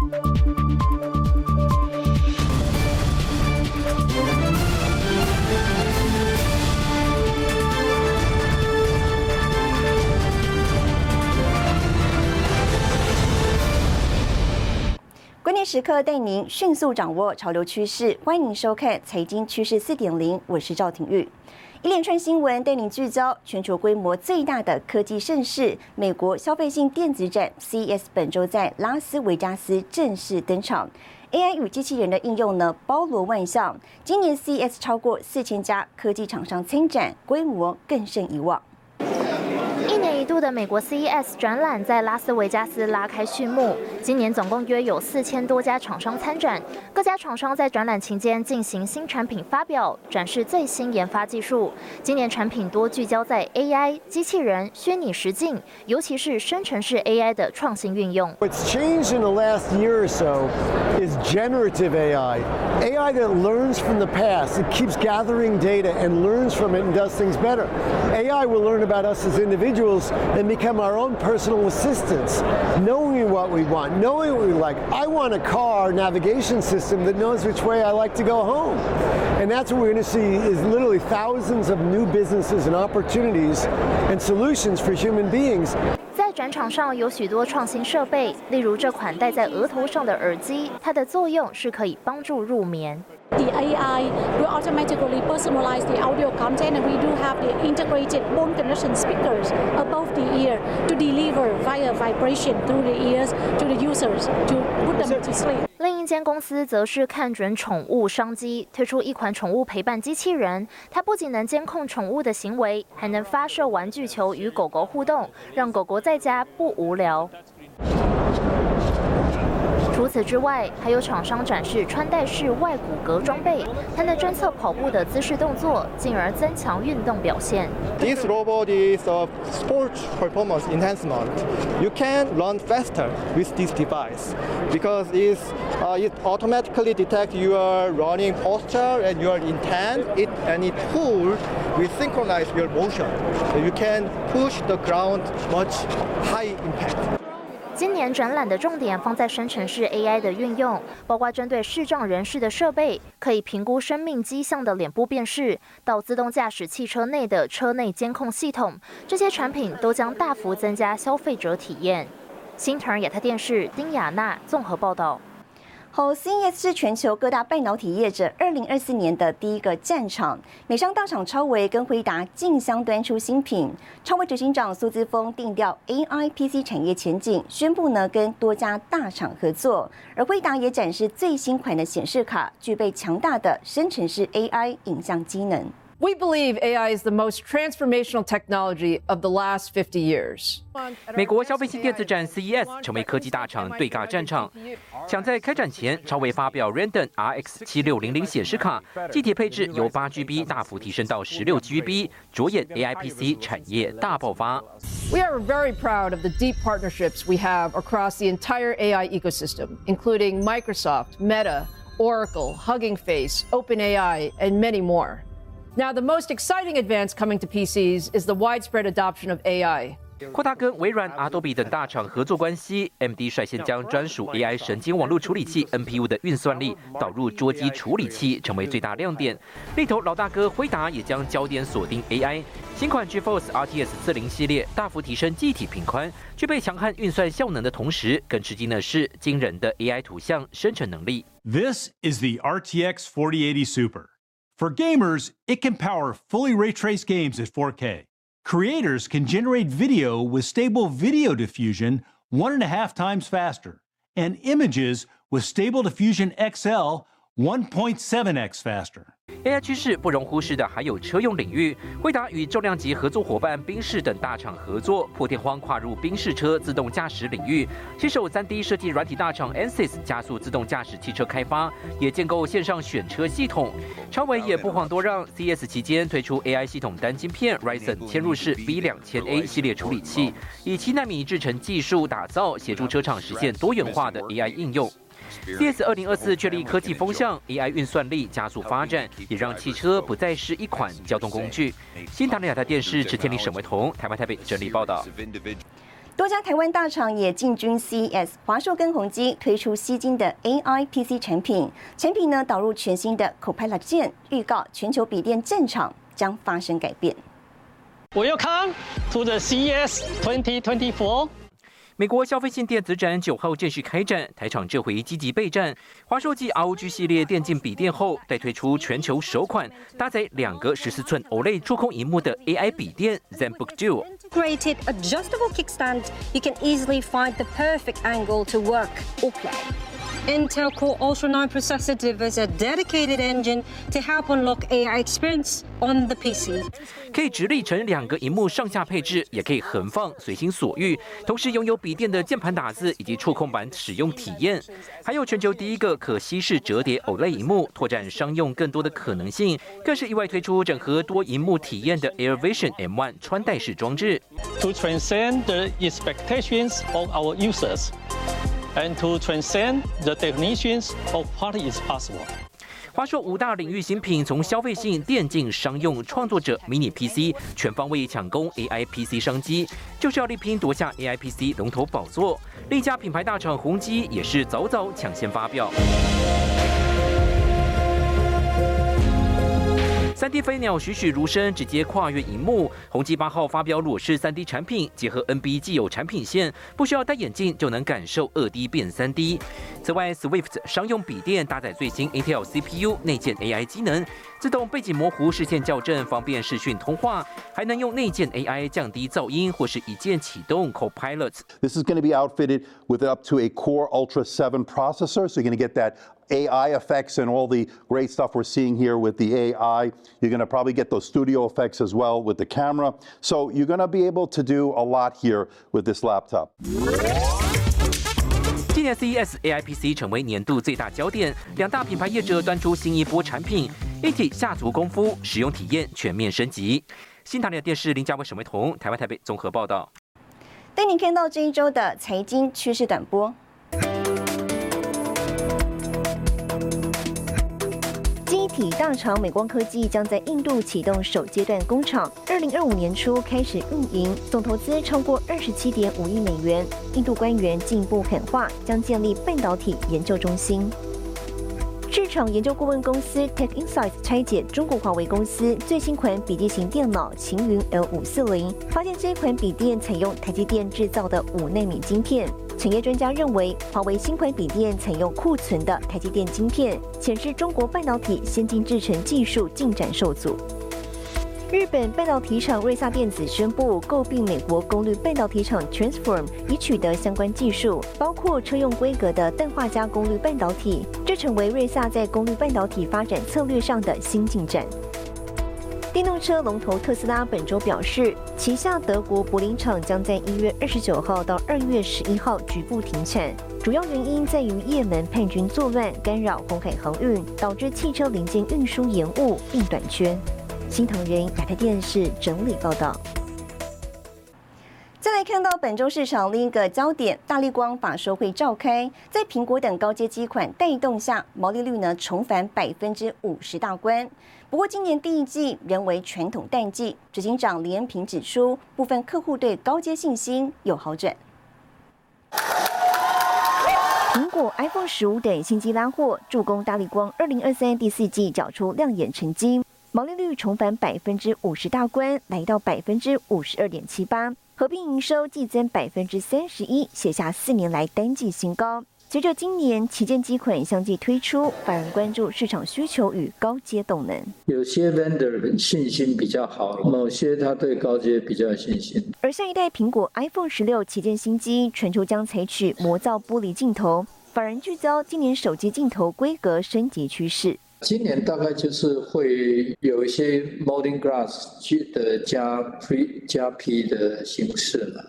关键时刻带您迅速掌握潮流趋势，欢迎收看《财经趋势四点零》，我是赵廷玉。一连串新闻带您聚焦全球规模最大的科技盛事——美国消费性电子展 CES，本周在拉斯维加斯正式登场。AI 与机器人的应用呢，包罗万象。今年 CES 超过四千家科技厂商参展，规模更胜以往。一年一度的美国 CES 展览在拉斯维加斯拉开序幕。今年总共约有四千多家厂商参展，各家厂商在展览期间进行新产品发表，展示最新研发技术。今年产品多聚焦在 AI、机器人、虚拟实境，尤其是生成式 AI 的创新运用。What's changed in the last year or so is generative AI. AI that learns from the past. It keeps gathering data and learns from it and does things better. AI will learn about us as individuals and become our own personal assistants, knowing what we want, knowing what we like. I want a car navigation system that knows which way I like to go home. And that's what we're going to see is literally thousands of new businesses and opportunities and solutions for human beings. 在展场上有许多创新设备，例如这款戴在额头上的耳机，它的作用是可以帮助入眠。The AI will automatically personalize the audio content, and we do have the integrated bone conduction speakers above the ear to deliver via vibration through the ears to the users to put them to sleep. 另一间公司则是看准宠物商机，推出一款宠物陪伴机器人。它不仅能监控宠物的行为，还能发射玩具球与狗狗互动，让狗狗在家不无聊。除此之外，还有厂商展示穿戴式外骨骼装备，它能侦测跑步的姿势动作，进而增强运动表现。This robot is a sports performance enhancement. You can run faster with this device because it's, uh, it automatically detects your running posture and your intent. It and it pull will synchronize your motion. You can push the ground much high impact. 今年展览的重点放在生成式 AI 的运用，包括针对视障人士的设备，可以评估生命迹象的脸部辨识，到自动驾驶汽车内的车内监控系统，这些产品都将大幅增加消费者体验。新唐亚太电视丁雅娜综合报道。好，CES 是全球各大半导体业者二零二四年的第一个战场。美商大厂超维跟辉达竞相端出新品。超维执行长苏姿峰定调 AI PC 产业前景，宣布呢跟多家大厂合作。而辉达也展示最新款的显示卡，具备强大的生成式 AI 影像机能。We believe AI is the most transformational technology of the last 50 years. 美国消费性电子展 CES 成为科技大厂对尬战场。抢在开展前，超微发表 Random RX 七六零零显示卡，机体配置由八 GB 大幅提升到十六 GB，着眼 AI PC 产业大爆发。We are very proud of the deep partnerships we have across the entire AI ecosystem, including Microsoft, Meta, Oracle, Hugging Face, OpenAI, and many more. Now, the most exciting advance coming to PCs is the widespread adoption of AI. 扩大跟微软、Adobe 等大厂合作关系，MD 率先将专属 AI 神经网络处理器 NPU 的运算力导入桌机处理器，成为最大亮点。另头老大哥辉达也将焦点锁定 AI，新款 GeForce RTX 四零系列大幅提升机体频宽，具备强悍运算效能的同时，更吃惊的是惊人的 AI 图像生成能力。This is the RTX 4080 Super. For gamers, it can power fully ray traced games at 4K. Creators can generate video with stable video diffusion one and a half times faster, and images with stable diffusion XL 1.7x faster. AI 趋势不容忽视的还有车用领域，惠达与重量级合作伙伴宾士等大厂合作，破天荒跨入宾士车自动驾驶领域。携手 3D 设计软体大厂 Ansys 加速自动驾驶汽车开发，也建构线上选车系统。超维也不遑多让，CS 期间推出 AI 系统单晶片 Ryzen 嵌入式 B 两千 A 系列处理器，以七纳米制程技术打造，协助车厂实现多元化的 AI 应用。CS 二零二四确立科技风向，AI 运算力加速发展，也让汽车不再是一款交通工具。新唐人亚太电视陈天立、沈维彤，台湾台北整理报道。多家台湾大厂也进军 CES，华硕跟宏基推出吸金的 AI PC 产品，产品呢导入全新的 Copilot 键，预告全球笔电战场将发生改变。Welcome to the CES 2024. 美国消费性电子展九号正式开展，台场这回积极备战。华硕继 ROG 系列电竞笔电后，再推出全球首款搭载两个十四寸 OLED 触控荧幕的 AI 笔电 ZenBook Duo。Integrated adjustable kickstand, you can easily find the perfect angle to work or play. Intel Core Ultra 9 processor delivers a dedicated engine to help unlock AI experience on the PC. 可以直立成两个荧幕上下配置，也可以横放随心所欲，同时拥有笔电的键盘打字以及触控板使用体验，还有全球第一个可稀释折叠 OLED 荧幕，拓展商用更多的可能性。更是意外推出整合多荧幕体验的 Air Vision M1 穿戴式装置。To transcend the expectations of our users. And to transcend the definitions of what is possible. 话说五大领域新品，从消费性、电竞、商用、创作者、迷你 PC，全方位抢攻 AI PC 商机，就是要力拼夺下 AI PC 龙头宝座。另一家品牌大厂宏基也是早早抢先发表。三 D 飞鸟栩栩如生，直接跨越荧幕。宏基八号发表裸视三 D 产品，结合 NB 既有产品线，不需要戴眼镜就能感受二 D 变三 D。此外，Swift 商用笔电搭载最新 Intel CPU，内建 AI 机能，自动背景模糊视线校正，方便视讯通话，还能用内建 AI 降低噪音，或是一键启动 Copilot。This is going to be outfitted with up to a Core Ultra 7 processor, so you're going to get that AI effects and all the great stuff we're seeing here with the AI. You're going to probably get those studio effects as well with the camera. So you're going to be able to do a lot here with this laptop. 今年 CES AIPC 成为年度最大焦点，两大品牌业者端出新一波产品，一起下足功夫，使用体验全面升级。新唐人电视林家伟、沈维彤，台湾台北综合报道。带您看到这一周的财经趋势短波。体大厂美光科技将在印度启动首阶段工厂，二零二五年初开始运营，总投资超过二十七点五亿美元。印度官员进一步狠话，将建立半导体研究中心。市场研究顾问公司 Tech Insights 拆解中国华为公司最新款笔记型电脑秦云 L 五四零，发现这款笔电采用台积电制造的五纳米晶片。产业专家认为，华为新款笔电采用库存的台积电晶片，显示中国半导体先进制程技术进展受阻。日本半导体厂瑞萨电子宣布，购并美国功率半导体厂 Transform，以取得相关技术，包括车用规格的氮化镓功率半导体。这成为瑞萨在功率半导体发展策略上的新进展。电动车龙头特斯拉本周表示，旗下德国柏林厂将在一月二十九号到二月十一号局部停产，主要原因在于也门叛军作乱干扰红海航运，导致汽车零件运输延误并短缺。新唐人亚太电视整理报道。再来看到本周市场另一个焦点，大力光法说会召开，在苹果等高阶机款带动下，毛利率呢重返百分之五十大关。不过，今年第一季仍为传统淡季。执行长李恩平指出，部分客户对高阶信心有好转。苹果 iPhone 十五等新机拉货，助攻大力光二零二三第四季缴出亮眼成绩，毛利率重返百分之五十大关，来到百分之五十二点七八，合并营收季增百分之三十一，写下四年来单季新高。随着今年旗舰机款相继推出，法人关注市场需求与高阶动能。有些 vendor 信心比较好，某些他对高阶比较有信心。而下一代苹果 iPhone 十六旗舰新机传出将采取魔造玻璃镜头，法人聚焦今年手机镜头规格升级趋势。今年大概就是会有一些 molding glass 的加 P 加 P 的形式嘛。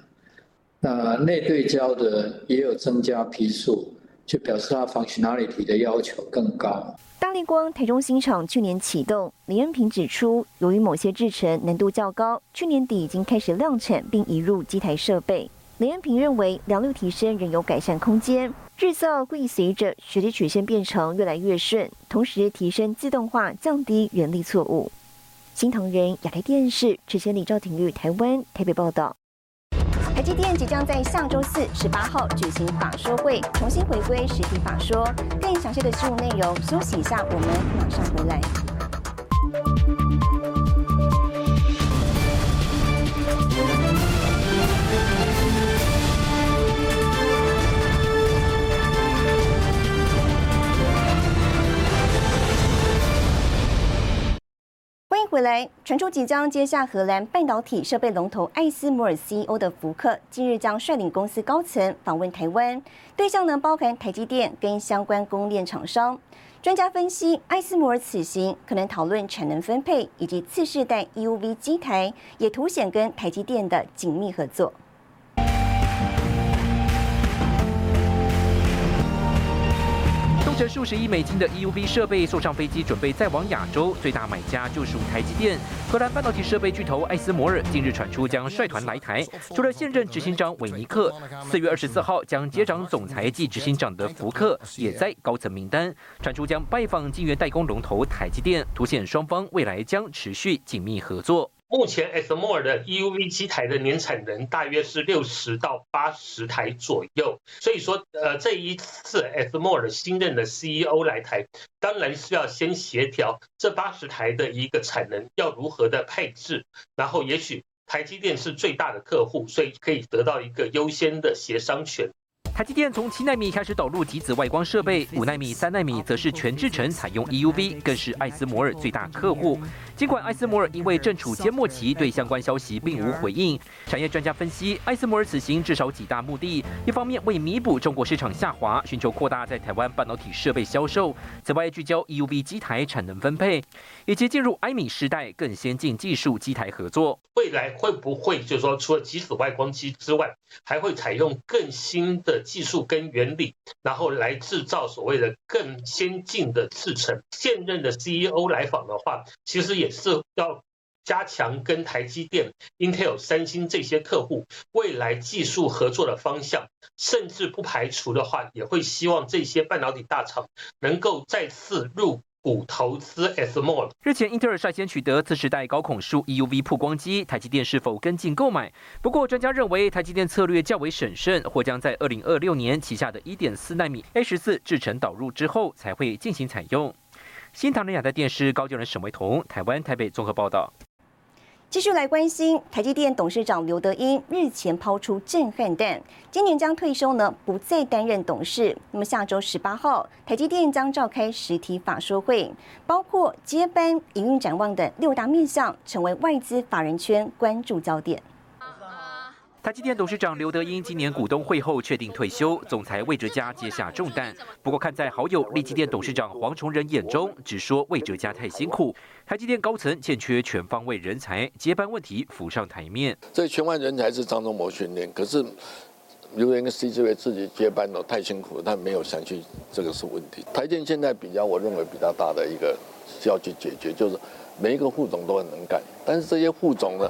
那内对焦的也有增加批数，就表示它 functionality 的要求更高。大力光台中新厂去年启动，李恩平指出，由于某些制程难度较高，去年底已经开始量产并移入机台设备。李恩平认为，良率提升仍有改善空间，制造会随着学习曲线变成越来越顺，同时提升自动化，降低人力错误。新唐人亚太电视，持前李兆廷玉台湾台北报道。台积电即将在下周四十八号举行法说会，重新回归实体法说。更详细的新闻内容，休息一下，我们马上回来。回来，传出即将接下荷兰半导体设备龙头艾斯摩尔 CEO 的福克，近日将率领公司高层访问台湾，对象呢包含台积电跟相关供应链厂商。专家分析，艾斯摩尔此行可能讨论产能分配以及次世代 EUV 机台，也凸显跟台积电的紧密合作。这数十亿美金的 EUV 设备送上飞机，准备再往亚洲。最大买家就属台积电。荷兰半导体设备巨头艾斯摩尔近日传出将率团来台，除了现任执行长韦尼克，四月二十四号将接掌总裁及执行长的福克也在高层名单。传出将拜访晶圆代工龙头台积电，凸显双方未来将持续紧密合作。目前 s m r 的 EUV 机台的年产能大约是六十到八十台左右，所以说，呃，这一次 s m r 的新任的 CEO 来台，当然是要先协调这八十台的一个产能要如何的配置，然后也许台积电是最大的客户，所以可以得到一个优先的协商权。台积电从七纳米开始导入极紫外光设备，五纳米、三纳米则是全制程采用 EUV，更是艾斯摩尔最大客户。尽管艾斯摩尔因为正处缄默期，对相关消息并无回应。产业专家分析，艾斯摩尔此行至少几大目的：一方面为弥补中国市场下滑，寻求扩大在台湾半导体设备销售；此外聚焦 EUV 机台产能分配，以及进入埃米时代更先进技术机台合作。未来会不会就是说，除了极紫外光机之外，还会采用更新的？技术跟原理，然后来制造所谓的更先进的制程。现任的 CEO 来访的话，其实也是要加强跟台积电、Intel、三星这些客户未来技术合作的方向，甚至不排除的话，也会希望这些半导体大厂能够再次入。股投资 S more。日前，英特尔率先取得次时代高孔数 EUV 曝光机，台积电是否跟进购买？不过，专家认为台积电策略较为审慎，或将在二零二六年旗下的一点四纳米 A 十四制程导入之后才会进行采用。新唐人亚太电视高就人沈维彤，台湾台北综合报道。继续来关心台积电董事长刘德英日前抛出震撼弹，今年将退休呢，不再担任董事。那么下周十八号，台积电将召开实体法说会，包括接班、营运展望等六大面向，成为外资法人圈关注焦点。台积电董事长刘德英今年股东会后确定退休，总裁魏哲嘉接下重担。不过看在好友立积电董事长黄崇仁眼中，只说魏哲嘉太辛苦，台积电高层欠缺全方位人才，接班问题浮上台面。这全方位人才是张忠谋训练，可是刘德英跟 C 这位自己接班了，太辛苦，他没有想去，这个是问题。台电现在比较，我认为比较大的一个需要去解决，就是每一个副总都很能干，但是这些副总呢？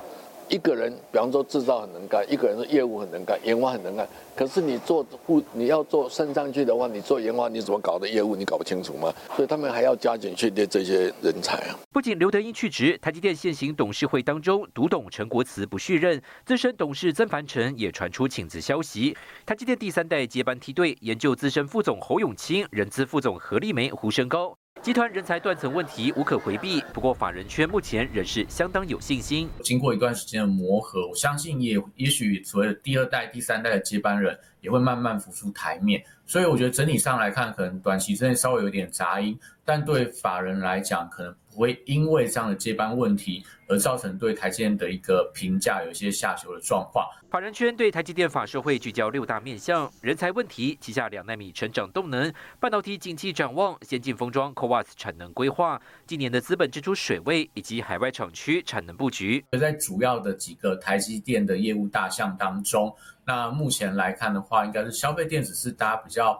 一个人，比方说制造很能干，一个人的业务很能干，研发很能干。可是你做副，你要做升上去的话，你做研发你怎么搞的业务，你搞不清楚吗？所以他们还要加紧训练这些人才啊。不仅刘德英去职，台积电现行董事会当中，独董陈国慈不续任，资深董事曾凡成也传出请辞消息。台积电第三代接班梯队，研究资深副总侯永清、人资副总何立梅、胡升高。集团人才断层问题无可回避，不过法人圈目前仍是相当有信心。经过一段时间的磨合，我相信也也许所谓的第二代、第三代的接班人也会慢慢浮出台面。所以我觉得整体上来看，可能短期之内稍微有点杂音，但对法人来讲，可能。不会因为这样的接班问题而造成对台积电的一个评价有一些下修的状况。法人圈对台积电法说会聚焦六大面向：人才问题、旗下两纳米成长动能、半导体景气展望、先进封装 CoWAS 产能规划、今年的资本支出水位以及海外厂区产能布局。而在主要的几个台积电的业务大项当中，那目前来看的话，应该是消费电子是大家比较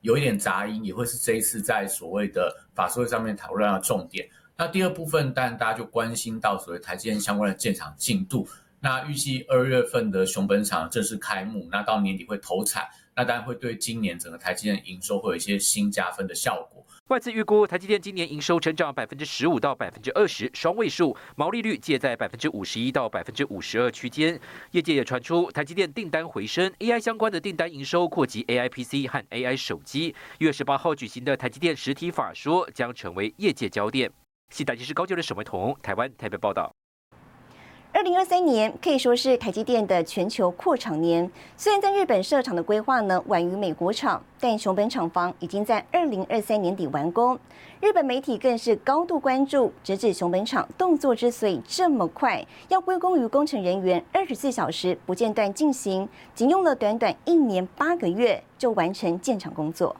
有一点杂音，也会是这一次在所谓的法说会上面讨论的重点。那第二部分，当然大家就关心到所谓台积电相关的建厂进度。那预计二月份的熊本厂正式开幕，那到年底会投产，那当然会对今年整个台积电营收会有一些新加分的效果。外资预估台积电今年营收成长百分之十五到百分之二十，双位数，毛利率介在百分之五十一到百分之五十二区间。业界也传出台积电订单回升，AI 相关的订单营收扩及 AI PC 和 AI 手机。一月十八号举行的台积电实体法说将成为业界焦点。西大技师高就的沈维彤，台湾台北报道。二零二三年可以说是台积电的全球扩厂年。虽然在日本设厂的规划呢晚于美国厂，但熊本厂房已经在二零二三年底完工。日本媒体更是高度关注，直指熊本厂动作之所以这么快，要归功于工程人员二十四小时不间断进行，仅用了短短一年八个月就完成建厂工作。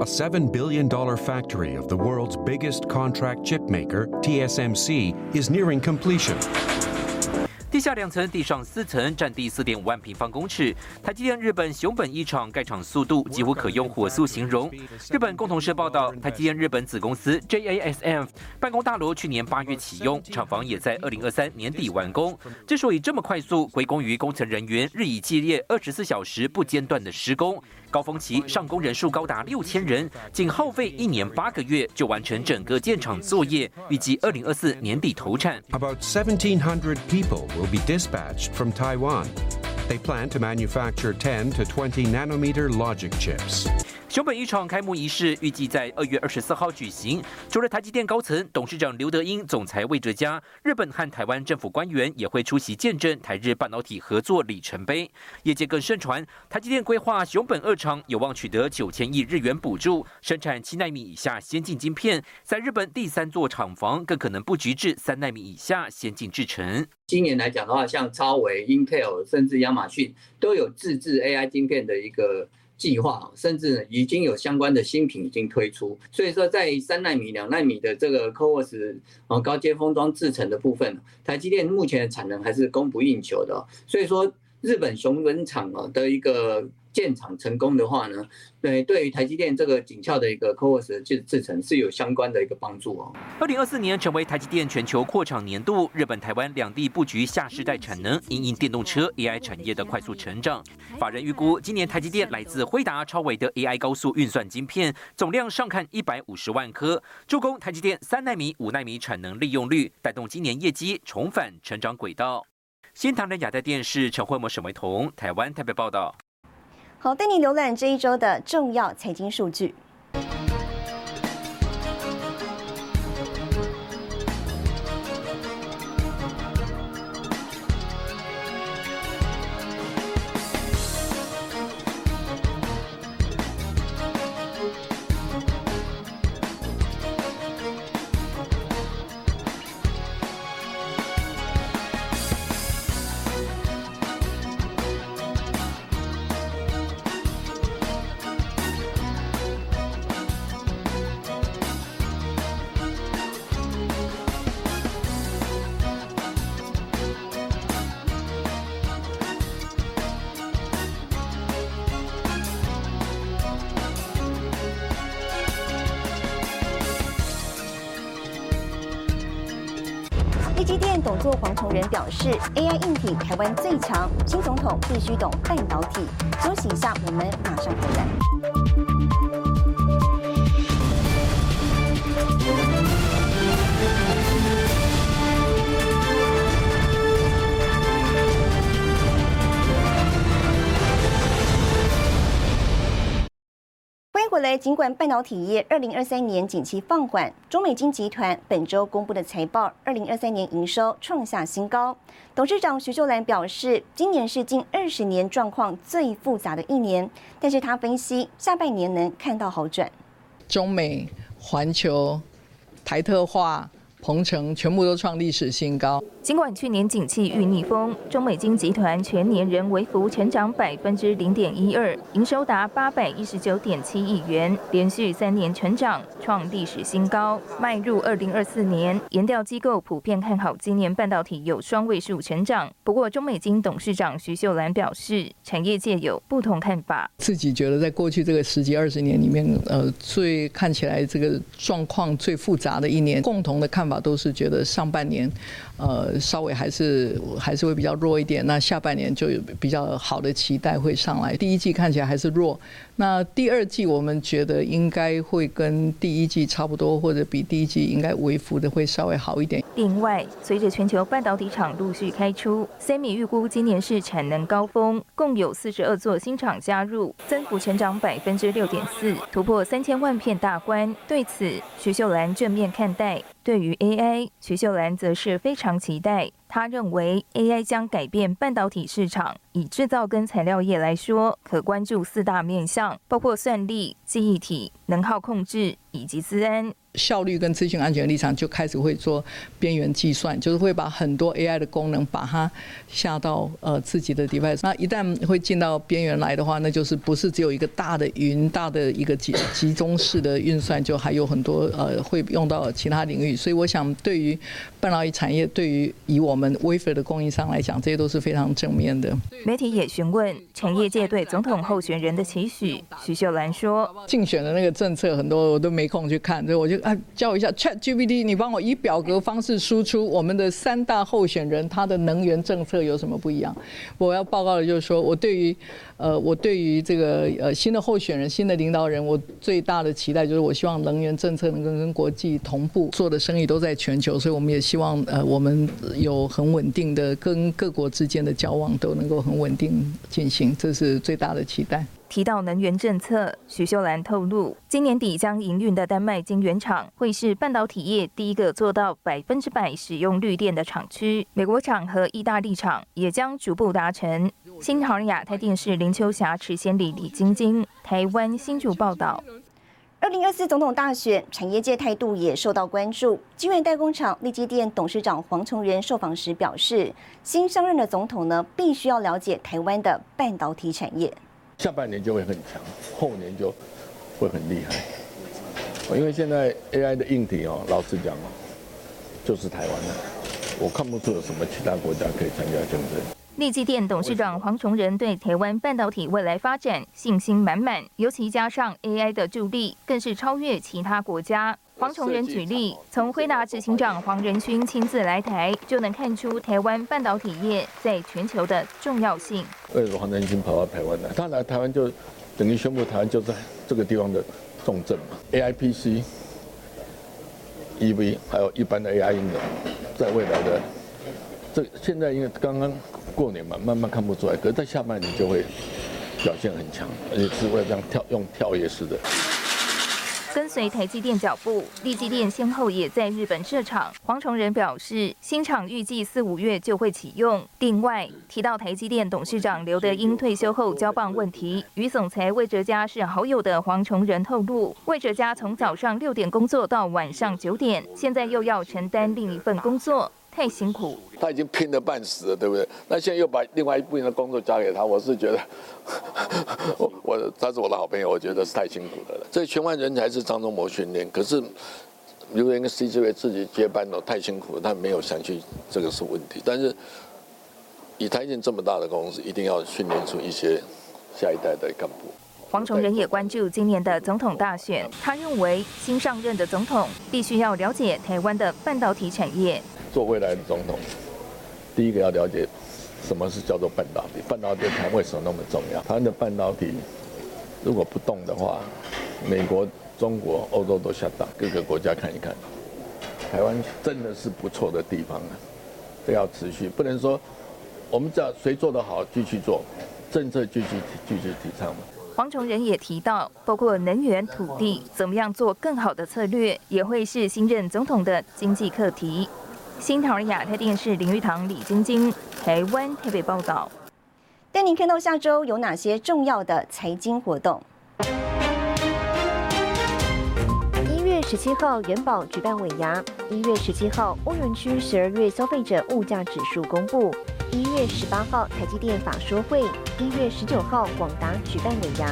A $7 billion factory of the world's biggest contract chip maker, TSMC, is nearing completion. 地下两层，地上四层，占地四点五万平方公尺。台积电日本熊本一厂盖厂速度几乎可用火速形容。日本共同社报道，台积电日本子公司 JASM 办公大楼去年八月启用，厂房也在二零二三年底完工。之所以这么快速，归功于工程人员日以继夜、二十四小时不间断的施工。高峰期上工人数高达六千人，仅耗费一年八个月就完成整个建厂作业，预计二零二四年底投产。About seventeen hundred people will be dispatched from Taiwan. They plan to manufacture ten to twenty nanometer logic chips. 熊本一厂开幕仪式预计在二月二十四号举行。除了台积电高层、董事长刘德英、总裁魏哲嘉，日本和台湾政府官员也会出席见证台日半导体合作里程碑。业界更盛传，台积电规划熊本二厂有望取得九千亿日元补助，生产七纳米以下先进晶片。在日本第三座厂房更可能布局至三纳米以下先进制程。今年来讲的话，像超微、Intel 甚至亚马逊都有自制 AI 晶片的一个。计划甚至已经有相关的新品已经推出，所以说在三纳米、两纳米的这个 CoWoS 啊高阶封装制成的部分，台积电目前的产能还是供不应求的，所以说日本熊本厂的一个。建厂成功的话呢，对对于台积电这个紧俏的一个 CoWoS 制制程是有相关的一个帮助哦。二零二四年成为台积电全球扩厂年度，日本、台湾两地布局下世代产能，因应电动车 AI 产业的快速成长。法人预估，今年台积电来自辉达、超微的 AI 高速运算晶片总量上看一百五十万颗，助攻台积电三纳米、五纳米产能利用率，带动今年业绩重返成长轨道。新唐人亚太电视陈慧模、沈维彤，台湾台北报道。好，带你浏览这一周的重要财经数据。电董座黄崇仁表示，AI 硬体台湾最强，新总统必须懂半导体。休息一下，我们马上回来。尽管半导体业二零二三年景气放缓，中美金集团本周公布的财报，二零二三年营收创下新高。董事长徐秀兰表示，今年是近二十年状况最复杂的一年，但是他分析下半年能看到好转。中美、环球、台特化。鹏程全部都创历史新高。尽管去年景气遇逆风，中美金集团全年仍微幅成长百分之零点一二，营收达八百一十九点七亿元，连续三年成长，创历史新高。迈入二零二四年，研调机构普遍看好今年半导体有双位数成长。不过，中美金董事长徐秀兰表示，产业界有不同看法。自己觉得，在过去这个十几二十年里面，呃，最看起来这个状况最复杂的一年，共同的看。都是觉得上半年，呃，稍微还是还是会比较弱一点，那下半年就有比较好的期待会上来。第一季看起来还是弱，那第二季我们觉得应该会跟第一季差不多，或者比第一季应该微幅的会稍微好一点。另外，随着全球半导体厂陆续开出，Semi 预估今年是产能高峰，共有四十二座新厂加入，增幅成长百分之六点四，突破三千万片大关。对此，徐秀兰正面看待。对于 AI，徐秀兰则是非常期待。他认为 AI 将改变半导体市场。以制造跟材料业来说，可关注四大面向，包括算力、记忆体、能耗控制以及资安。效率跟资讯安全立场就开始会做边缘计算，就是会把很多 AI 的功能把它下到呃自己的 device。那一旦会进到边缘来的话，那就是不是只有一个大的云、大的一个集集中式的运算，就还有很多呃会用到其他领域。所以我想，对于半导体产业，对于以我们 wafer 的供应商来讲，这些都是非常正面的。媒体也询问产业界对总统候选人的期许，徐秀兰说：“竞选的那个政策很多我都没空去看，所以我就啊教一下 Chat GPT，你帮我以表格方式输出我们的三大候选人他的能源政策有什么不一样。我要报告的就是说我对于呃我对于这个呃新的候选人、新的领导人，我最大的期待就是我希望能源政策能够跟国际同步，做的生意都在全球，所以我们也希望呃我们有很稳定的跟各国之间的交往都能够很。”稳定进行，这是最大的期待。提到能源政策，许秀兰透露，今年底将营运的丹麦晶圆厂会是半导体业第一个做到百分之百使用绿电的厂区。美国厂和意大利厂也将逐步达成。新唐亚太电视林秋霞、池先礼、李晶晶，台湾新竹报道。二零二四总统大选，产业界态度也受到关注。晶圆代工厂立基电董事长黄崇仁受访时表示，新上任的总统呢，必须要了解台湾的半导体产业。下半年就会很强，后年就会很厉害。因为现在 AI 的硬体哦，老实讲哦，就是台湾的，我看不出有什么其他国家可以参加竞争。立基电董事长黄崇仁对台湾半导体未来发展信心满满，尤其加上 AI 的助力，更是超越其他国家。黄崇仁举例，从辉达执行长黄仁勋亲自来台，就能看出台湾半导体业在全球的重要性。为什么黄仁勋跑到台湾来？他来台湾就等于宣布台湾就在这个地方的重镇嘛。AI PC、EV 还有一般的 AI 应用，在未来的这现在因为刚刚。过年嘛，慢慢看不出来，可是在下半年就会表现很强，而且是会这样跳用跳跃式的。跟随台积电脚步，立积电先后也在日本设厂。黄崇仁表示，新厂预计四五月就会启用。另外提到台积电董事长刘德英退休后交棒问题，与总裁魏哲嘉是好友的黄崇仁透露，魏哲嘉从早上六点工作到晚上九点，现在又要承担另一份工作。太辛苦，他已经拼得半死了，对不对？那现在又把另外一部分的工作交给他，我是觉得，我我他是我的好朋友，我觉得是太辛苦的了。这全万人才是张忠谋训练，可是刘源跟 C 这位自己接班了，太辛苦了，他没有想去，这个是问题。但是以台建这么大的公司，一定要训练出一些下一代的干部。黄崇仁也关注今年的总统大选，他认为新上任的总统必须要了解台湾的半导体产业。做未来的总统，第一个要了解什么是叫做半导体，半导体台为什么那么重要？台湾的半导体如果不动的话，美国、中国、欧洲都下档，各个国家看一看，台湾真的是不错的地方啊！这要持续，不能说我们只要谁做得好继续做，政策继续继续提倡嘛。黄崇仁也提到，包括能源、土地，怎么样做更好的策略，也会是新任总统的经济课题。新唐人亚太电视林玉堂、李晶晶，台湾台北报道。带您看到下周有哪些重要的财经活动。一月十七号，元宝举办尾牙。一月十七号，欧元区十二月消费者物价指数公布。一月十八号，台积电法说会。一月十九号，广达举办尾牙。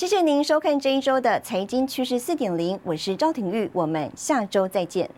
谢谢您收看这一周的财经趋势四点零，我是赵廷玉，我们下周再见。